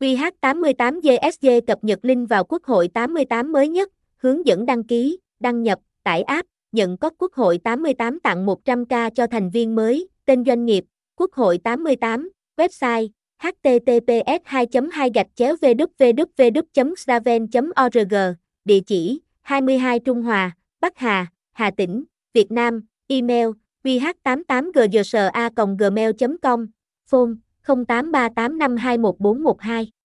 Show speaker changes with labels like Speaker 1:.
Speaker 1: QH88GSG cập nhật link vào Quốc hội 88 mới nhất, hướng dẫn đăng ký, đăng nhập, tải app, nhận có Quốc hội 88 tặng 100k cho thành viên mới, tên doanh nghiệp, Quốc hội 88, website https 2 2 gạch chéo www org địa chỉ 22 Trung Hòa, Bắc Hà, Hà Tĩnh, Việt Nam, email qh88gsa gmail com phone 0838521412